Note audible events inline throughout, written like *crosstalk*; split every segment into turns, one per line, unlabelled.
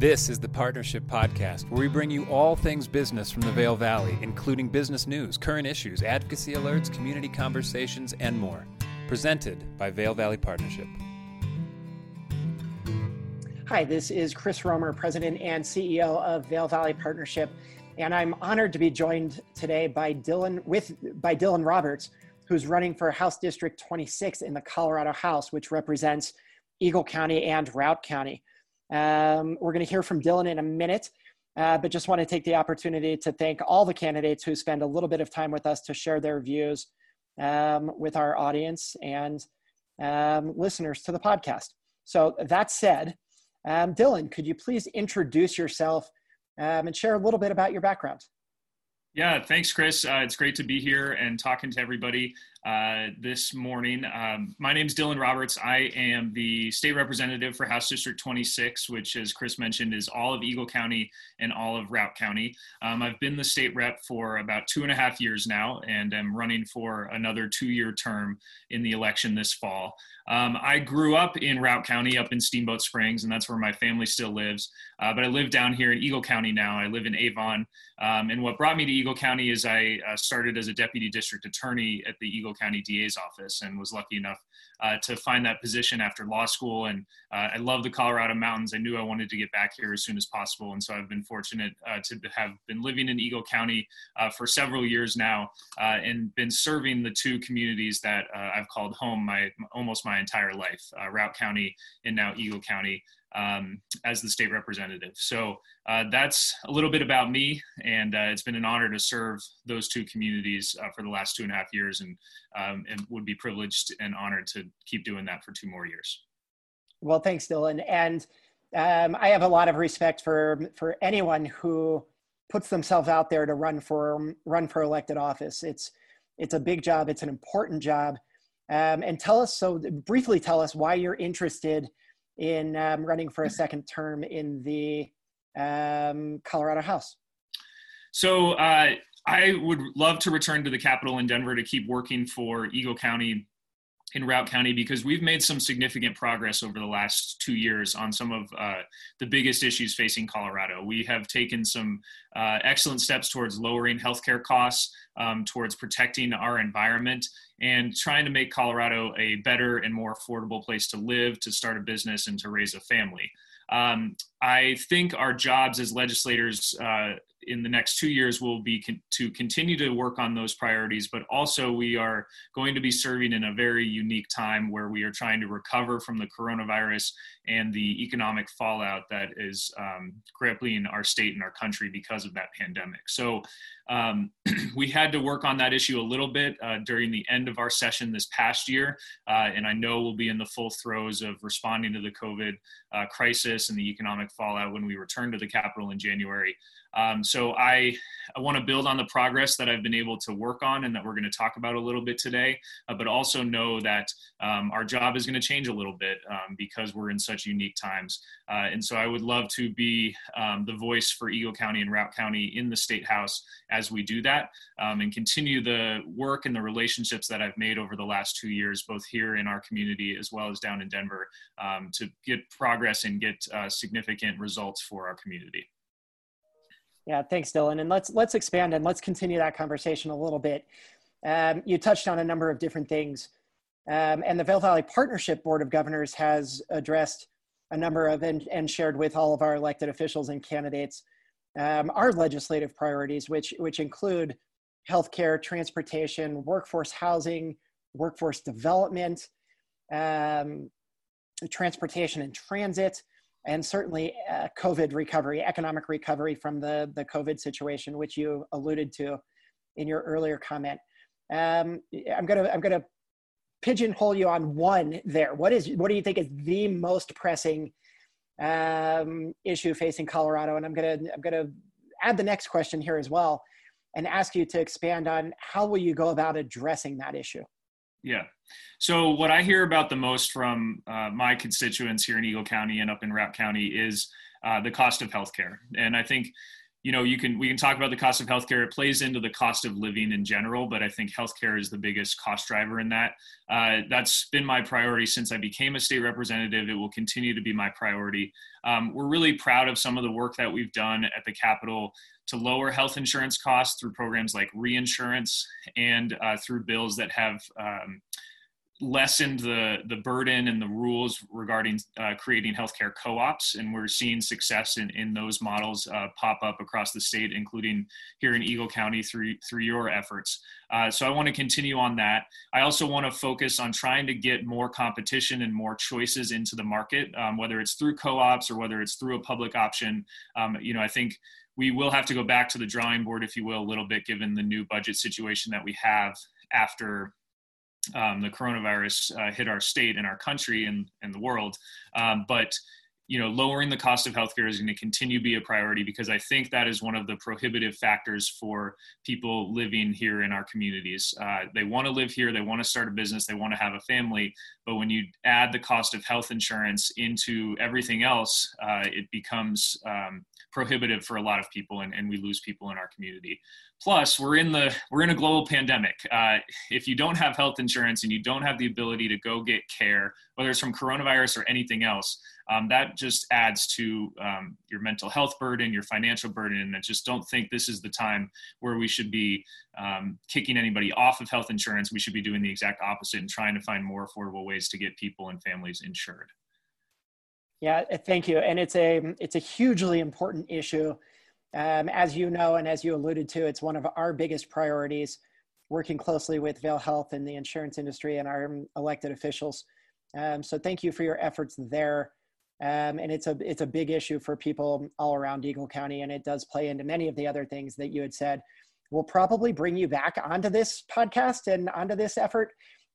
This is the Partnership Podcast, where we bring you all things business from the Vail Valley, including business news, current issues, advocacy alerts, community conversations, and more. Presented by Vail Valley Partnership.
Hi, this is Chris Romer, President and CEO of Vail Valley Partnership, and I'm honored to be joined today by Dylan with by Dylan Roberts, who's running for House District 26 in the Colorado House, which represents Eagle County and Routt County. Um, we're going to hear from Dylan in a minute, uh, but just want to take the opportunity to thank all the candidates who spend a little bit of time with us to share their views um, with our audience and um, listeners to the podcast. So that said, um, Dylan, could you please introduce yourself um, and share a little bit about your background?
Yeah, thanks, Chris. Uh, it's great to be here and talking to everybody uh, this morning. Um, my name is Dylan Roberts. I am the state representative for House District 26, which, as Chris mentioned, is all of Eagle County and all of Routt County. Um, I've been the state rep for about two and a half years now, and am running for another two-year term in the election this fall. Um, I grew up in Routt County, up in Steamboat Springs, and that's where my family still lives. Uh, but I live down here in Eagle County now. I live in Avon. Um, and what brought me to Eagle County is I uh, started as a deputy district attorney at the Eagle County DA's office and was lucky enough uh, to find that position after law school. And uh, I love the Colorado mountains. I knew I wanted to get back here as soon as possible. And so I've been fortunate uh, to have been living in Eagle County uh, for several years now and been serving the two communities that I've called home my almost my entire life, Routt County and now Eagle County um, as the state representative. So uh, that's a little bit about me, and uh, it's been an honor to serve those two communities uh, for the last two and a half years, and um, and would be privileged and honored to keep doing that for two more years.
Well, thanks, Dylan, and um, I have a lot of respect for for anyone who puts themselves out there to run for run for elected office. It's it's a big job. It's an important job. Um, and tell us so briefly. Tell us why you're interested in um, running for a second term in the um, Colorado House?
So uh, I would love to return to the Capitol in Denver to keep working for Eagle County in Routt County because we've made some significant progress over the last two years on some of uh, the biggest issues facing Colorado. We have taken some uh, excellent steps towards lowering healthcare costs, um, towards protecting our environment, and trying to make Colorado a better and more affordable place to live, to start a business, and to raise a family. Um, I think our jobs as legislators uh, in the next two years will be con- to continue to work on those priorities, but also we are going to be serving in a very unique time where we are trying to recover from the coronavirus and the economic fallout that is um, crippling our state and our country because of that pandemic. So um, *clears throat* we had to work on that issue a little bit uh, during the end of our session this past year, uh, and I know we'll be in the full throes of responding to the COVID uh, crisis and the economic fallout when we return to the Capitol in January. Um, so I, I want to build on the progress that I've been able to work on and that we're going to talk about a little bit today, uh, but also know that um, our job is going to change a little bit um, because we're in such unique times. Uh, and so I would love to be um, the voice for Eagle County and Routt County in the State House as we do that um, and continue the work and the relationships that I've made over the last two years, both here in our community as well as down in Denver, um, to get progress and get uh, significant results for our community.
Yeah, thanks, Dylan. And let's let's expand and let's continue that conversation a little bit. Um, you touched on a number of different things, um, and the Vail Valley Partnership Board of Governors has addressed a number of and, and shared with all of our elected officials and candidates um, our legislative priorities, which which include healthcare, transportation, workforce housing, workforce development, um, transportation and transit, and certainly uh, COVID recovery, economic recovery from the, the COVID situation, which you alluded to in your earlier comment. Um, I'm gonna I'm gonna pigeonhole you on one there. What is what do you think is the most pressing um, issue facing Colorado? And I'm gonna I'm gonna add the next question here as well, and ask you to expand on how will you go about addressing that issue.
Yeah. So what I hear about the most from uh, my constituents here in Eagle County and up in Routt County is uh, the cost of healthcare, and I think you know, you can we can talk about the cost of healthcare. It plays into the cost of living in general, but I think healthcare is the biggest cost driver in that. Uh, that's been my priority since I became a state representative. It will continue to be my priority. Um, we're really proud of some of the work that we've done at the Capitol to lower health insurance costs through programs like reinsurance and uh, through bills that have um, lessened the the burden and the rules regarding uh, creating healthcare co-ops, and we're seeing success in, in those models uh, pop up across the state, including here in Eagle County through through your efforts. Uh, so I want to continue on that. I also want to focus on trying to get more competition and more choices into the market, um, whether it's through co-ops or whether it's through a public option. Um, you know, I think we will have to go back to the drawing board, if you will, a little bit, given the new budget situation that we have after um, the coronavirus uh, hit our state and our country and, and the world. Um, but you know, lowering the cost of healthcare is going to continue to be a priority because I think that is one of the prohibitive factors for people living here in our communities. Uh, they want to live here, they want to start a business, they want to have a family, but when you add the cost of health insurance into everything else, uh, it becomes um, prohibitive for a lot of people, and, and we lose people in our community. Plus, we're in the we're in a global pandemic. Uh, if you don't have health insurance and you don't have the ability to go get care, whether it's from coronavirus or anything else, um, that just adds to um, your mental health burden, your financial burden, and I just don't think this is the time where we should be um, kicking anybody off of health insurance. We should be doing the exact opposite and trying to find more affordable ways to get people and families insured.
Yeah, thank you. And it's a it's a hugely important issue. Um, as you know, and as you alluded to, it's one of our biggest priorities, working closely with Vail Health and the insurance industry and our elected officials. Um, so thank you for your efforts there. Um, and it's a it's a big issue for people all around Eagle County, and it does play into many of the other things that you had said. We'll probably bring you back onto this podcast and onto this effort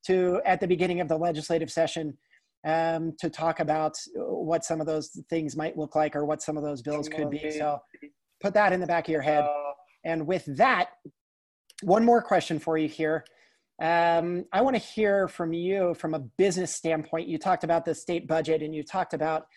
to at the beginning of the legislative session um, to talk about what some of those things might look like or what some of those bills could be. So put that in the back of your head. Uh, and with that, one more question for you here. Um, I want to hear from you from a business standpoint. You talked about the state budget and you talked about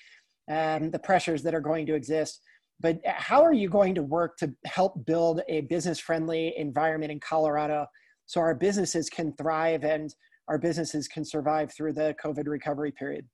um, the pressures that are going to exist. But how are you going to work to help build a business friendly environment in Colorado so our businesses can thrive and our businesses can survive through the COVID recovery period?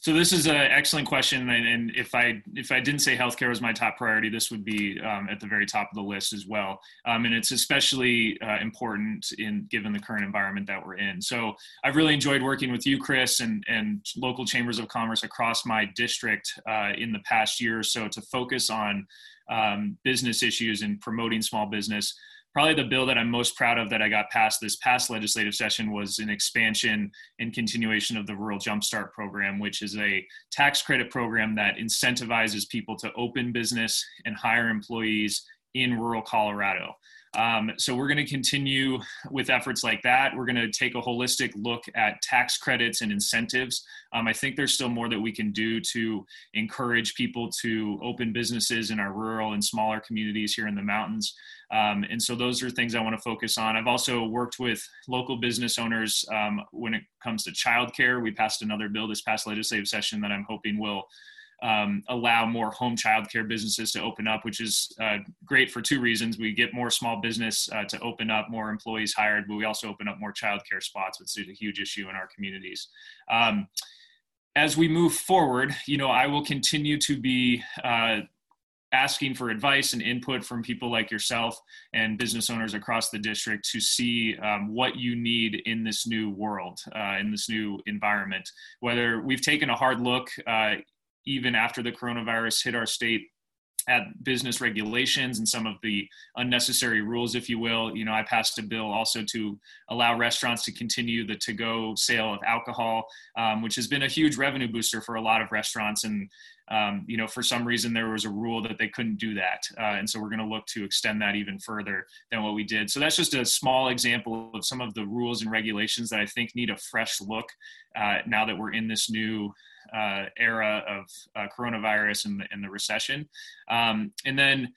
So this is an excellent question, and, if I if I didn't say healthcare was my top priority, this would be um, at the very top of the list as well. Um, and it's especially uh, important in given the current environment that we're in. So I've really enjoyed working with you, Chris, and and local chambers of commerce across my district uh, in the past year or so to focus on um, business issues and promoting small business probably the bill that I'm most proud of that I got passed this past legislative session was an expansion and continuation of the Rural Jumpstart Program, which is a tax credit program that incentivizes people to open business and hire employees in rural Colorado. Um, so we're going to continue with efforts like that. We're going to take a holistic look at tax credits and incentives. Um, I think there's still more that we can do to encourage people to open businesses in our rural and smaller communities here in the mountains. Um, and so those are things I want to focus on. I've also worked with local business owners um, when it comes to childcare. We passed another bill this past legislative session that I'm hoping will um, allow more home childcare businesses to open up, which is uh, great for two reasons. We get more small business uh, to open up, more employees hired, but we also open up more childcare spots, which is a huge issue in our communities. Um, as we move forward, you know, I will continue to be uh, asking for advice and input from people like yourself and business owners across the district to see um, what you need in this new world, uh, in this new environment. Whether we've taken a hard look uh, even after the coronavirus hit our state at business regulations and some of the unnecessary rules, if you will. You know, I passed a bill also to allow restaurants to continue the to go sale of alcohol, um, which has been a huge revenue booster for a lot of restaurants. And, um, you know, for some reason there was a rule that they couldn't do that. Uh, and so we're going to look to extend that even further than what we did. So that's just a small example of some of the rules and regulations that I think need a fresh look uh, now that we're in this new uh, era of uh, coronavirus and the, and the recession. Um, and then,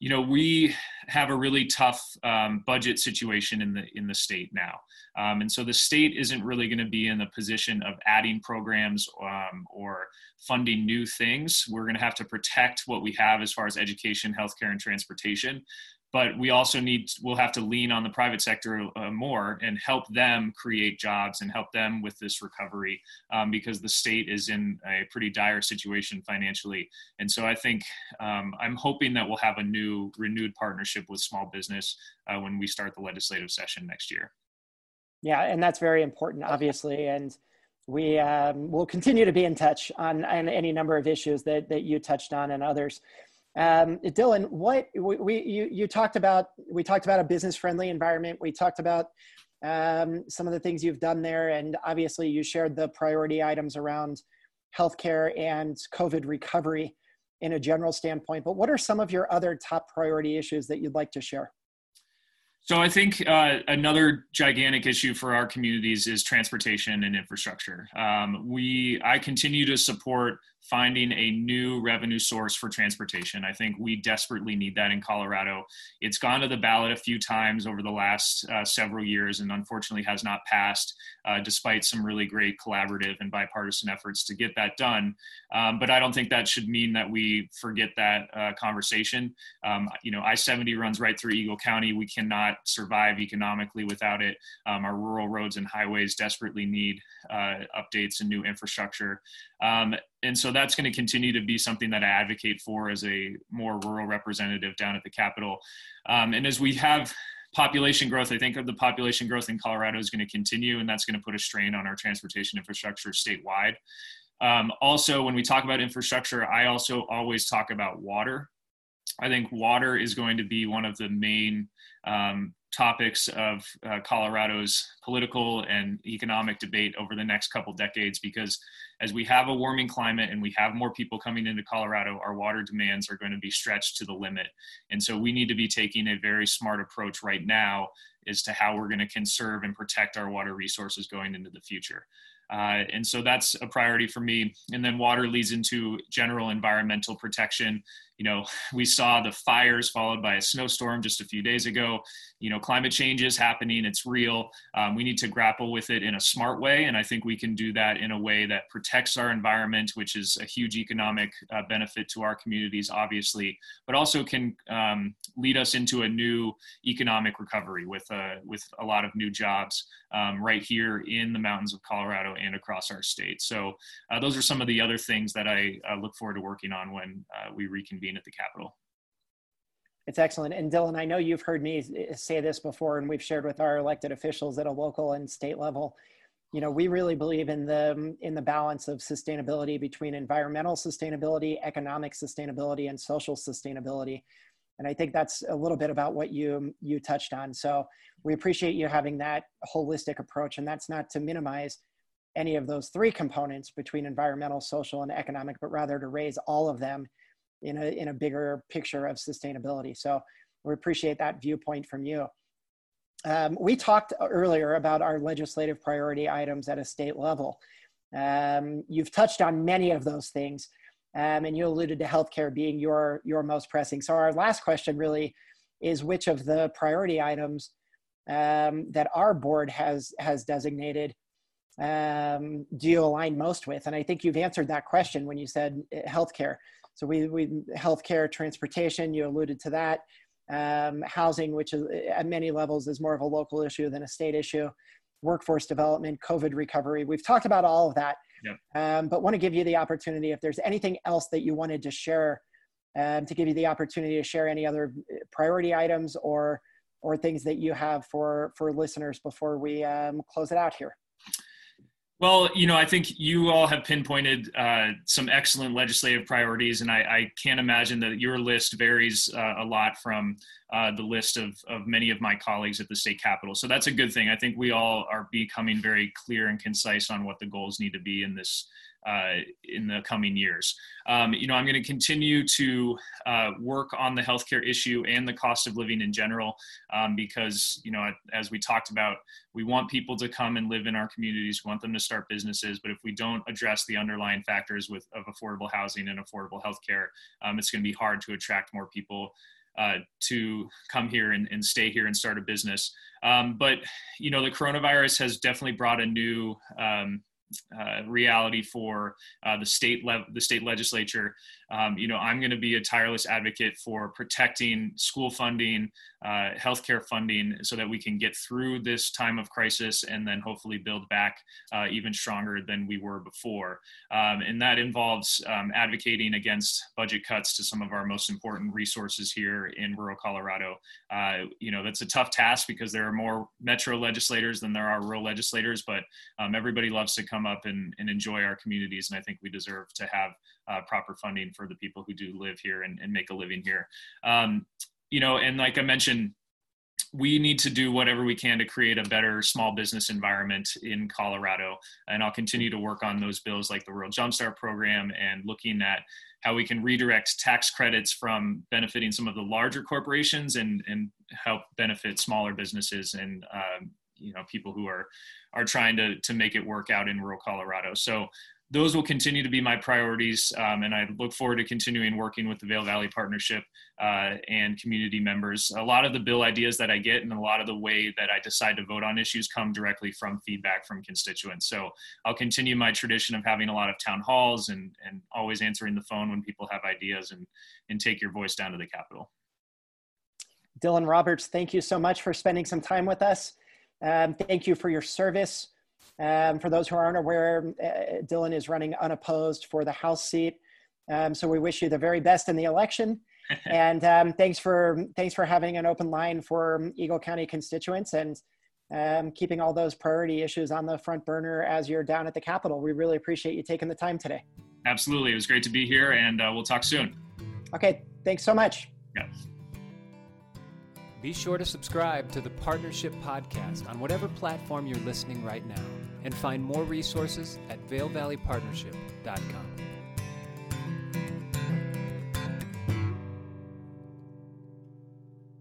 you know we have a really tough um, budget situation in the in the state now. Um, and so the state isn't really going to be in the position of adding programs um, or funding new things. We're going to have to protect what we have as far as education healthcare and transportation but we also need we'll have to lean on the private sector uh, more and help them create jobs and help them with this recovery um, because the state is in a pretty dire situation financially. And so i think um, i'm hoping that we'll have a new renewed partnership with small business uh, when we start the legislative session next year.
Yeah and that's very important obviously and we um, will continue to be in touch on, on any number of issues that, that you touched on and others um, Dylan, what we, we, you, you talked about, we talked about a business friendly environment. We talked about um, some of the things you've done there. And obviously you shared the priority items around healthcare and COVID recovery in a general standpoint, but what are some of your other top priority issues that you'd like to share?
So I think uh, another gigantic issue for our communities is transportation and infrastructure. Um, we, I continue to support finding a new revenue source for transportation. I think we desperately need that in Colorado. It's gone to the ballot a few times over the last uh, several years and unfortunately has not passed, uh, despite some really great collaborative and bipartisan efforts to get that done. Um, but I don't think that should mean that we forget that uh, conversation. Um, you know, I 70 runs right through Eagle County. We cannot survive economically without it. Um, our rural roads and highways desperately need uh, updates and new infrastructure. And so that's going to continue to be something that I advocate for as a more rural representative down at the Capitol. Um, and as we have population growth, I think the population growth in Colorado is going to continue, and that's going to put a strain on our transportation infrastructure statewide. Um, also, when we talk about infrastructure, I also always talk about water. I think water is going to be one of the main um, topics of uh, Colorado's political and economic debate over the next couple decades because as we have a warming climate and we have more people coming into Colorado, our water demands are going to be stretched to the limit. And so we need to be taking a very smart approach right now as to how we're going to conserve and protect our water resources going into the future. Uh, and so that's a priority for me. And then water leads into general environmental protection you know, we saw the fires followed by a snowstorm just a few days ago. You know, climate change is happening, it's real. Um, we need to grapple with it in a smart way. And I think we can do that in a way that protects our environment, which is a huge economic uh, benefit to our communities, obviously, but also can um, lead us into a new economic recovery with, uh, with a lot of new jobs um, right here in the mountains of Colorado and across our state. So, uh, those are some of the other things that I uh, look forward to working on when uh, we reconvene at the Capitol.
It's excellent. And Dylan, I know you've heard me say this before, and we've shared with our elected officials at a local and state level. You know, we really believe in the um, in the balance of sustainability between environmental sustainability, economic sustainability, and social sustainability. And I think that's a little bit about what you um, you touched on. So we appreciate you having that holistic approach, and that's not to minimize any of those three components between environmental, social, and economic, but rather to raise all of them in a, in a bigger picture of sustainability. So we appreciate that viewpoint from you. Um, we talked earlier about our legislative priority items at a state level. Um, you've touched on many of those things, um, and you alluded to healthcare being your your most pressing. So our last question really is which of the priority items um, that our board has has designated um, do you align most with? And I think you've answered that question when you said uh, healthcare. So we, we healthcare, transportation, you alluded to that. Um, housing, which is, at many levels is more of a local issue than a state issue. Workforce development, COVID recovery. We've talked about all of that, um, but want to give you the opportunity if there's anything else that you wanted to share, um, to give you the opportunity to share any other uh, priority items or or things that you have for for listeners before we um, close it out here.
Well, you know, I think you all have pinpointed uh, some excellent legislative priorities, and I, I, can't imagine that your list varies uh, a lot from uh, the list of, of many of my colleagues at the state capitol. So that's a good thing. I think we all are becoming very clear and concise on what the goals need to be in this uh, in the coming years. Um, you know, I'm going to continue to uh, work on the healthcare issue and the cost of living in general, um, because you know, as we talked about, we want people to come and live in our communities. We want them to start businesses, but if we don't address the underlying factors with of affordable housing and affordable healthcare, um, it's going to be hard to attract more people uh, to come here and, and, stay here and start a business. Um, but you know, the coronavirus has definitely brought a new um, uh, reality for uh, the state le- the state legislature. Um, you know, I'm going to be a tireless advocate for protecting school funding, uh, healthcare funding, so that we can get through this time of crisis and then hopefully build back uh, even stronger than we were before. Um, and that involves um, advocating against budget cuts to some of our most important resources here in rural Colorado. Uh, you know, that's a tough task because there are more metro legislators than there are rural legislators, but um, everybody loves to come come up and, and enjoy our communities. And I think we deserve to have uh, proper funding for the people who do live here and, and make a living here. Um, you know, and like I mentioned, we need to do whatever we can to create a better small business environment in Colorado. And I'll continue to work on those bills like the Rural Jumpstart program and looking at how we can redirect tax credits from benefiting some of the larger corporations and, and help benefit smaller businesses and um, you know people who are are trying to to make it work out in rural Colorado. So those will continue to be my priorities, um, and I look forward to continuing working with the Vail Valley Partnership uh, and community members. A lot of the bill ideas that I get and a lot of the way that I decide to vote on issues come directly from feedback from constituents. So I'll continue my tradition of having a lot of town halls and, and always answering the phone when people have ideas and, and take your voice down to the Capitol.
Dylan Roberts, thank you so much for spending some time with us. Um, thank you for your service. Um, for those who aren't aware, uh, Dylan is running unopposed for the House seat. Um, so we wish you the very best in the election. *laughs* and um, thanks for thanks for having an open line for Eagle County constituents and um, keeping all those priority issues on the front burner as you're down at the Capitol. We really appreciate you taking the time today.
Absolutely, it was great to be here, and uh, we'll talk soon.
Okay, thanks so much.
Yeah.
Be sure to subscribe to the Partnership Podcast on whatever platform you're listening right now and find more resources at vailvalleypartnership.com.